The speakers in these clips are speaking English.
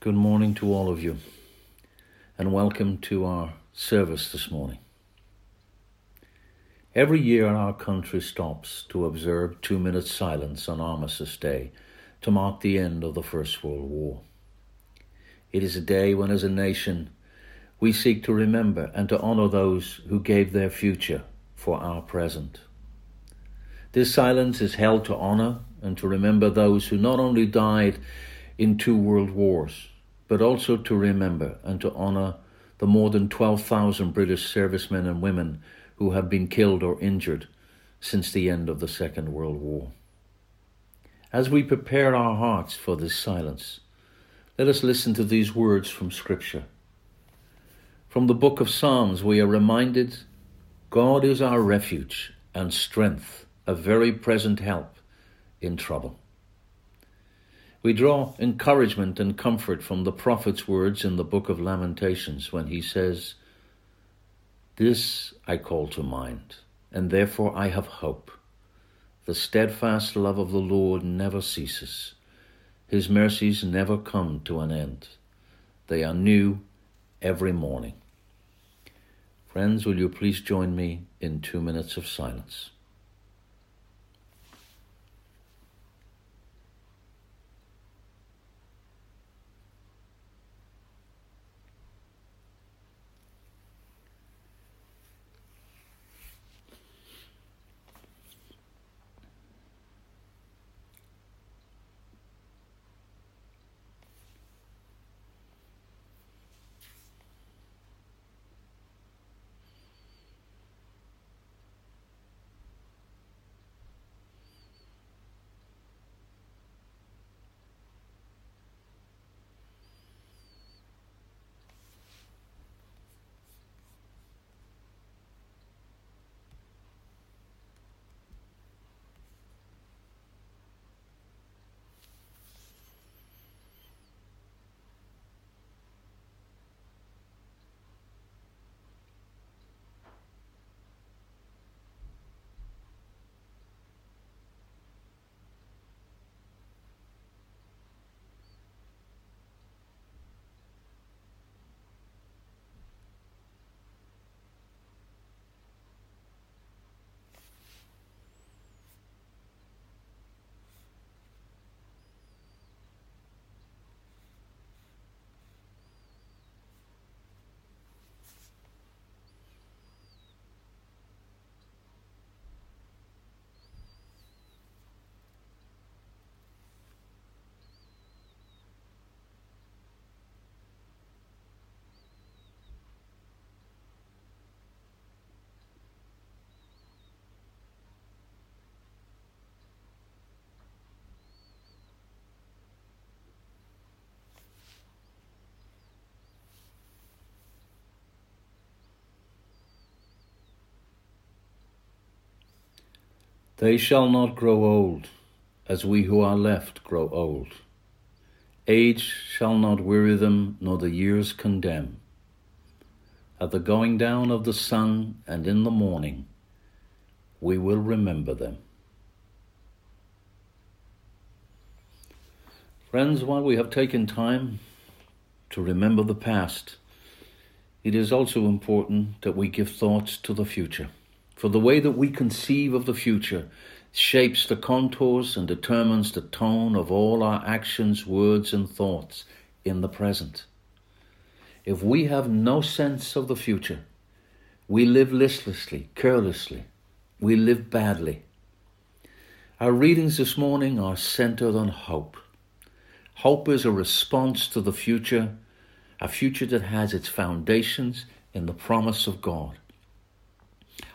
Good morning to all of you, and welcome to our service this morning. Every year, our country stops to observe two minutes silence on Armistice Day to mark the end of the First World War. It is a day when, as a nation, we seek to remember and to honor those who gave their future for our present. This silence is held to honor and to remember those who not only died in two world wars, but also to remember and to honor the more than 12,000 British servicemen and women who have been killed or injured since the end of the Second World War. As we prepare our hearts for this silence, let us listen to these words from Scripture. From the book of Psalms, we are reminded God is our refuge and strength, a very present help in trouble. We draw encouragement and comfort from the prophet's words in the book of Lamentations when he says, This I call to mind, and therefore I have hope. The steadfast love of the Lord never ceases. His mercies never come to an end. They are new every morning. Friends, will you please join me in two minutes of silence? They shall not grow old, as we who are left grow old. Age shall not weary them, nor the years condemn. At the going down of the sun and in the morning, we will remember them. Friends, while we have taken time to remember the past, it is also important that we give thoughts to the future. For the way that we conceive of the future shapes the contours and determines the tone of all our actions, words, and thoughts in the present. If we have no sense of the future, we live listlessly, carelessly, we live badly. Our readings this morning are centered on hope. Hope is a response to the future, a future that has its foundations in the promise of God.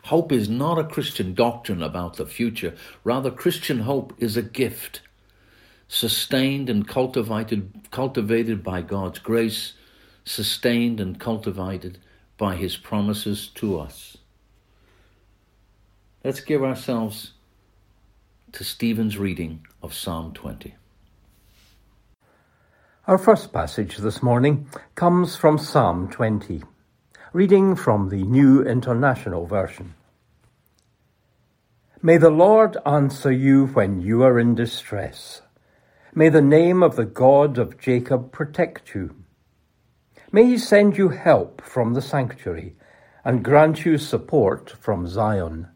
Hope is not a Christian doctrine about the future. Rather, Christian hope is a gift, sustained and cultivated, cultivated by God's grace, sustained and cultivated by His promises to us. Let's give ourselves to Stephen's reading of Psalm 20. Our first passage this morning comes from Psalm 20. Reading from the New International Version. May the Lord answer you when you are in distress. May the name of the God of Jacob protect you. May he send you help from the sanctuary and grant you support from Zion.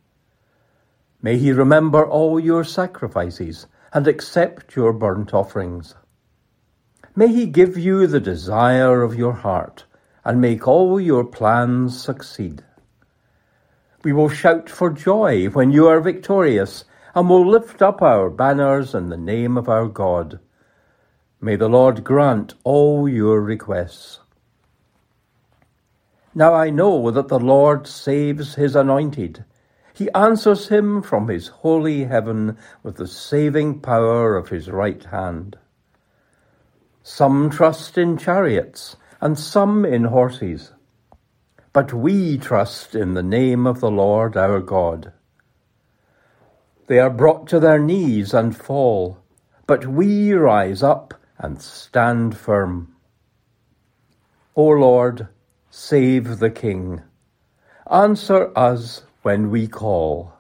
May he remember all your sacrifices and accept your burnt offerings. May he give you the desire of your heart and make all your plans succeed. We will shout for joy when you are victorious and will lift up our banners in the name of our God. May the Lord grant all your requests. Now I know that the Lord saves his anointed. He answers him from his holy heaven with the saving power of his right hand. Some trust in chariots and some in horses, but we trust in the name of the Lord our God. They are brought to their knees and fall, but we rise up and stand firm. O Lord, Save the King. Answer us when we call.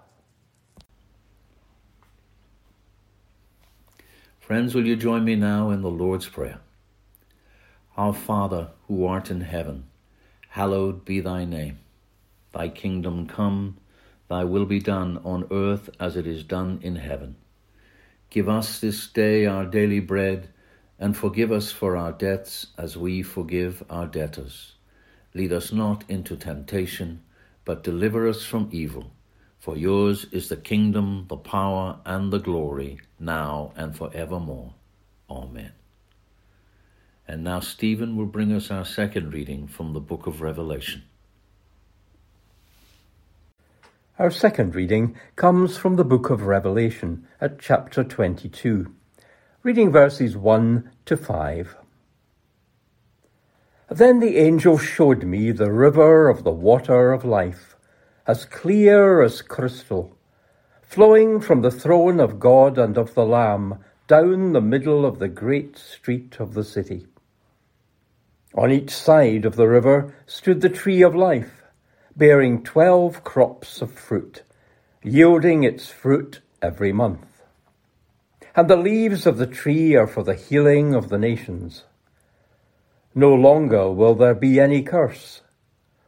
Friends, will you join me now in the Lord's Prayer? Our Father, who art in heaven, hallowed be thy name. Thy kingdom come, thy will be done on earth as it is done in heaven. Give us this day our daily bread, and forgive us for our debts as we forgive our debtors Lead us not into temptation, but deliver us from evil. For yours is the kingdom, the power, and the glory, now and forevermore. Amen. And now Stephen will bring us our second reading from the book of Revelation. Our second reading comes from the book of Revelation at chapter 22, reading verses 1 to 5. Then the angel showed me the river of the water of life, as clear as crystal, flowing from the throne of God and of the Lamb down the middle of the great street of the city. On each side of the river stood the tree of life, bearing twelve crops of fruit, yielding its fruit every month. And the leaves of the tree are for the healing of the nations. No longer will there be any curse.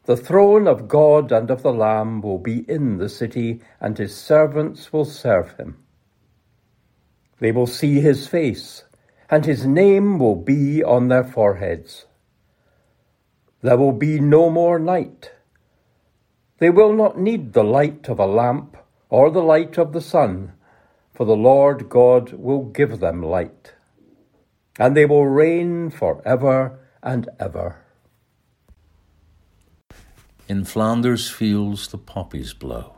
The throne of God and of the Lamb will be in the city, and his servants will serve him. They will see his face, and his name will be on their foreheads. There will be no more night. They will not need the light of a lamp or the light of the sun, for the Lord God will give them light. And they will reign for ever and ever. In Flanders fields the poppies blow,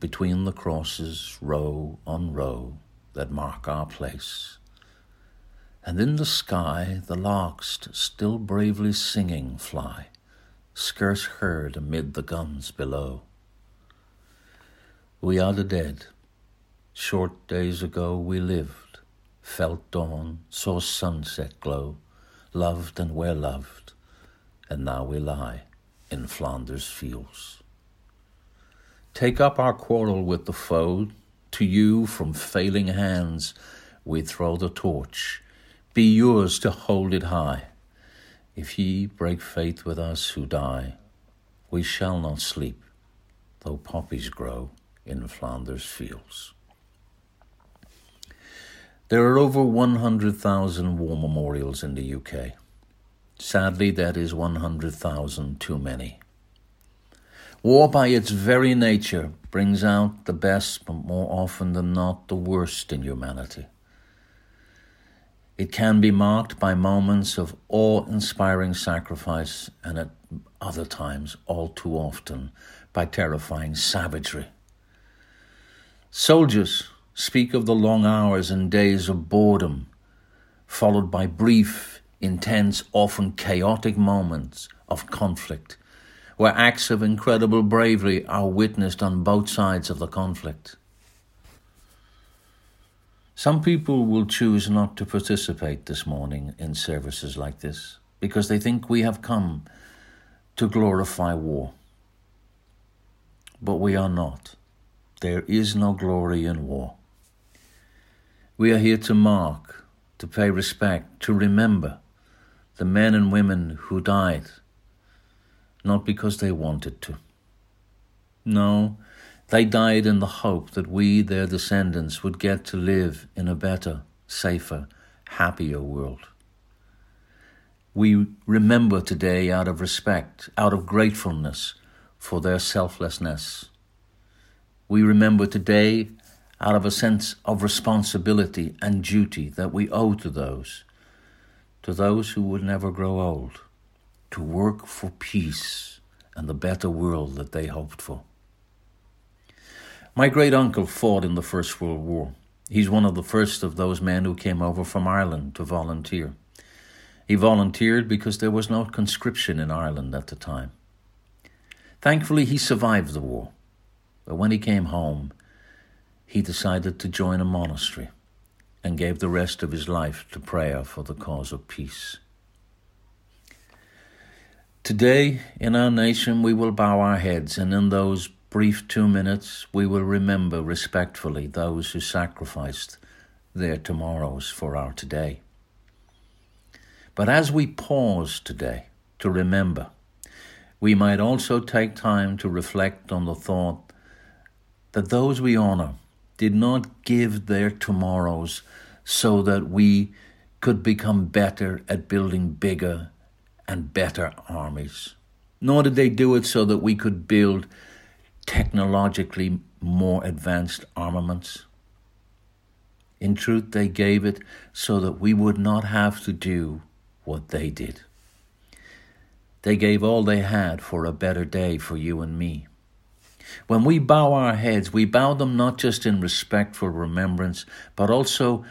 between the crosses, row on row, that mark our place. And in the sky the larks still bravely singing fly, scarce heard amid the guns below. We are the dead. Short days ago we lived, felt dawn, saw sunset glow loved and were loved, and now we lie in Flanders fields. Take up our quarrel with the foe, to you from failing hands we throw the torch, be yours to hold it high. If ye break faith with us who die, we shall not sleep, though poppies grow in Flanders fields. There are over 100,000 war memorials in the UK. Sadly, that is 100,000 too many. War, by its very nature, brings out the best, but more often than not, the worst in humanity. It can be marked by moments of awe inspiring sacrifice, and at other times, all too often, by terrifying savagery. Soldiers speak of the long hours and days of boredom, followed by brief, intense, often chaotic moments of conflict, where acts of incredible bravery are witnessed on both sides of the conflict. Some people will choose not to participate this morning in services like this because they think we have come to glorify war. But we are not. There is no glory in war. We are here to mark, to pay respect, to remember the men and women who died, not because they wanted to. No, they died in the hope that we, their descendants, would get to live in a better, safer, happier world. We remember today out of respect, out of gratefulness for their selflessness. We remember today out of a sense of responsibility and duty that we owe to those, to those who would never grow old, to work for peace and the better world that they hoped for. My great uncle fought in the First World War. He's one of the first of those men who came over from Ireland to volunteer. He volunteered because there was no conscription in Ireland at the time. Thankfully, he survived the war, but when he came home, he decided to join a monastery and gave the rest of his life to prayer for the cause of peace. Today, in our nation, we will bow our heads, and in those brief two minutes, we will remember respectfully those who sacrificed their tomorrows for our today. But as we pause today to remember, we might also take time to reflect on the thought that those we honor did not give their tomorrows so that we could become better at building bigger and better armies. Nor did they do it so that we could build technologically more advanced armaments. In truth, they gave it so that we would not have to do what they did. They gave all they had for a better day for you and me. When we bow our heads, we bow them not just in respectful remembrance, but also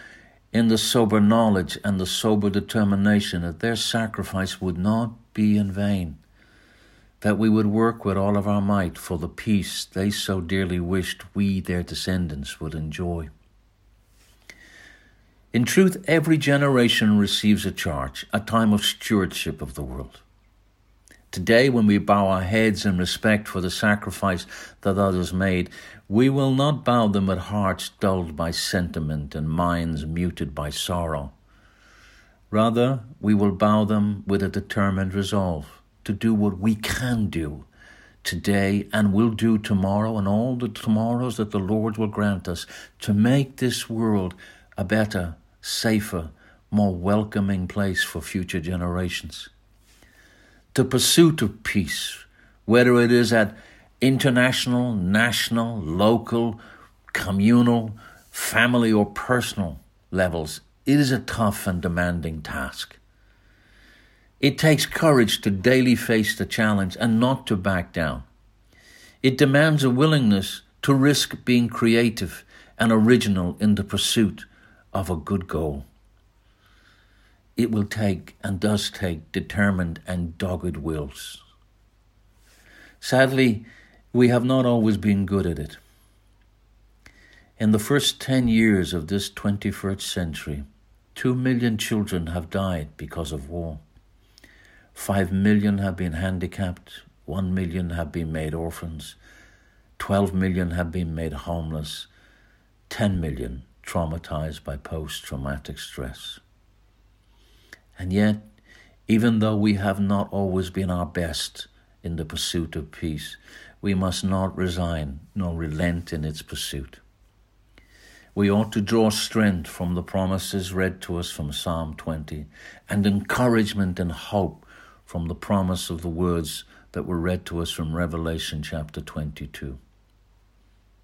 in the sober knowledge and the sober determination that their sacrifice would not be in vain, that we would work with all of our might for the peace they so dearly wished we, their descendants, would enjoy. In truth, every generation receives a charge, a time of stewardship of the world. Today, when we bow our heads in respect for the sacrifice that others made, we will not bow them with hearts dulled by sentiment and minds muted by sorrow. Rather, we will bow them with a determined resolve to do what we can do today and will do tomorrow and all the tomorrows that the Lord will grant us to make this world a better, safer, more welcoming place for future generations the pursuit of peace, whether it is at international, national, local, communal, family, or personal levels, it is a tough and demanding task. It takes courage to daily face the challenge and not to back down. It demands a willingness to risk being creative and original in the pursuit of a good goal it will take and does take determined and dogged wills. Sadly, we have not always been good at it. In the first 10 years of this 21st century, 2 million children have died because of war. 5 million have been handicapped, 1 million have been made orphans, 12 million have been made homeless, 10 million traumatized by post traumatic stress. And yet, even though we have not always been our best in the pursuit of peace, we must not resign nor relent in its pursuit. We ought to draw strength from the promises read to us from Psalm 20 and encouragement and hope from the promise of the words that were read to us from Revelation chapter 22.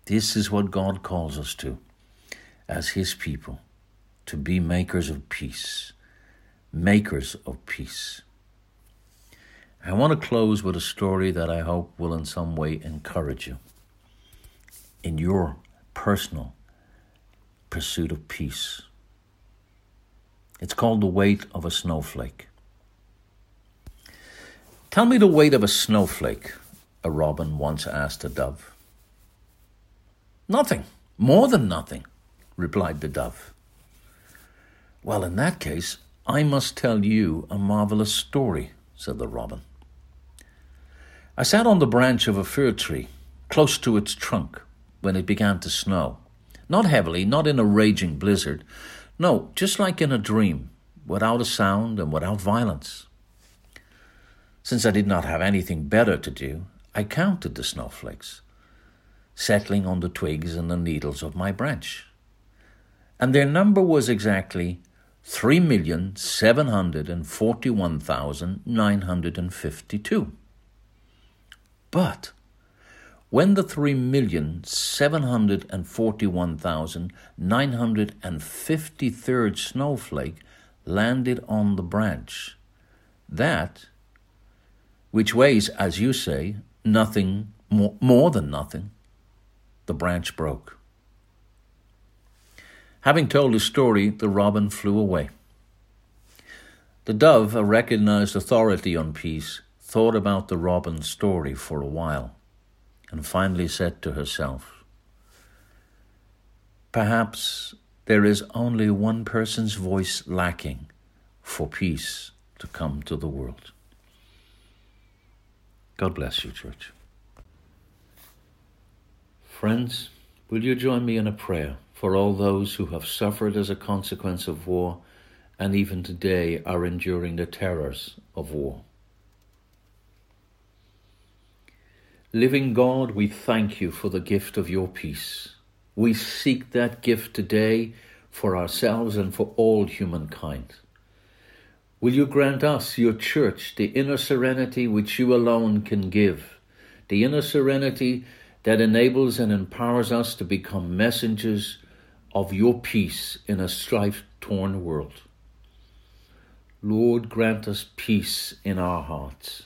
This is what God calls us to as His people, to be makers of peace makers of peace. I want to close with a story that I hope will in some way encourage you in your personal pursuit of peace. It's called The Weight of a Snowflake. Tell me the weight of a snowflake, a robin once asked a dove. Nothing, more than nothing, replied the dove. Well, in that case, I must tell you a marvelous story, said the robin. I sat on the branch of a fir tree, close to its trunk, when it began to snow. Not heavily, not in a raging blizzard, No, just like in a dream, without a sound and without violence. Since I did not have anything better to do, I counted the snowflakes, settling on the twigs and the needles of my branch. And their number was exactly 3,741,952. But when the 3,741,953rd snowflake landed on the branch, that, which weighs, as you say, nothing more, more than nothing, the branch broke. Having told his story, the robin flew away. The dove, a recognized authority on peace, thought about the robin's story for a while and finally said to herself, Perhaps there is only one person's voice lacking for peace to come to the world. God bless you, church. Friends, will you join me in a prayer for all those who have suffered as a consequence of war and even today are enduring the terrors of war? Living God, we thank you for the gift of your peace. We seek that gift today for ourselves and for all humankind. Will you grant us, your church, the inner serenity which you alone can give, the inner serenity that enables and empowers us to become messengers of your peace in a strife torn world? Lord, grant us peace in our hearts.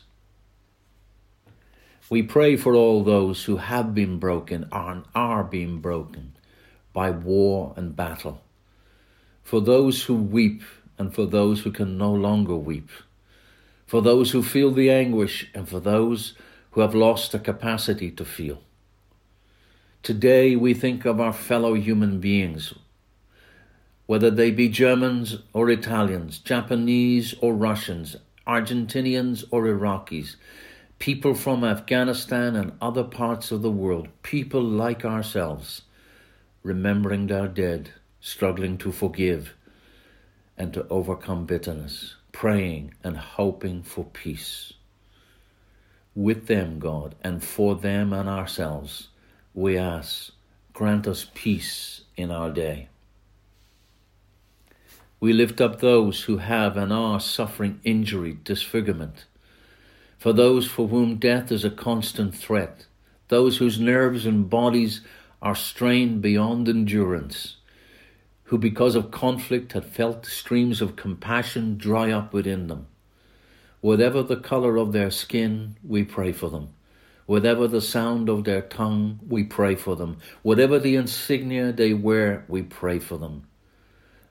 We pray for all those who have been broken and are being broken by war and battle, for those who weep and for those who can no longer weep, for those who feel the anguish and for those who have lost the capacity to feel. Today we think of our fellow human beings, whether they be Germans or Italians, Japanese or Russians, Argentinians or Iraqis, people from Afghanistan and other parts of the world, people like ourselves, remembering their dead, struggling to forgive and to overcome bitterness, praying and hoping for peace. With them, God, and for them and ourselves, we ask, grant us peace in our day. We lift up those who have and are suffering injury, disfigurement, for those for whom death is a constant threat, those whose nerves and bodies are strained beyond endurance, who because of conflict had felt streams of compassion dry up within them. Whatever the color of their skin, we pray for them. Whatever the sound of their tongue, we pray for them. Whatever the insignia they wear, we pray for them.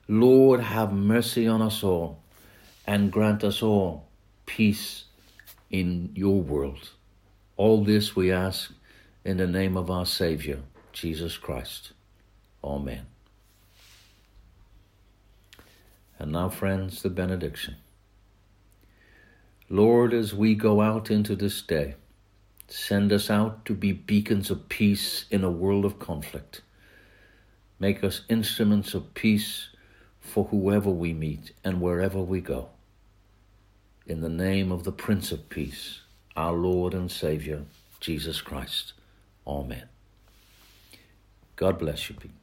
Lord, have mercy on us all and grant us all peace in your world. All this we ask in the name of our Savior, Jesus Christ. Amen. And now, friends, the benediction. Lord, as we go out into this day, send us out to be beacons of peace in a world of conflict. Make us instruments of peace for whoever we meet and wherever we go in the name of the Prince of Peace, our Lord and Saviour, Jesus Christ. Amen. God bless you, people.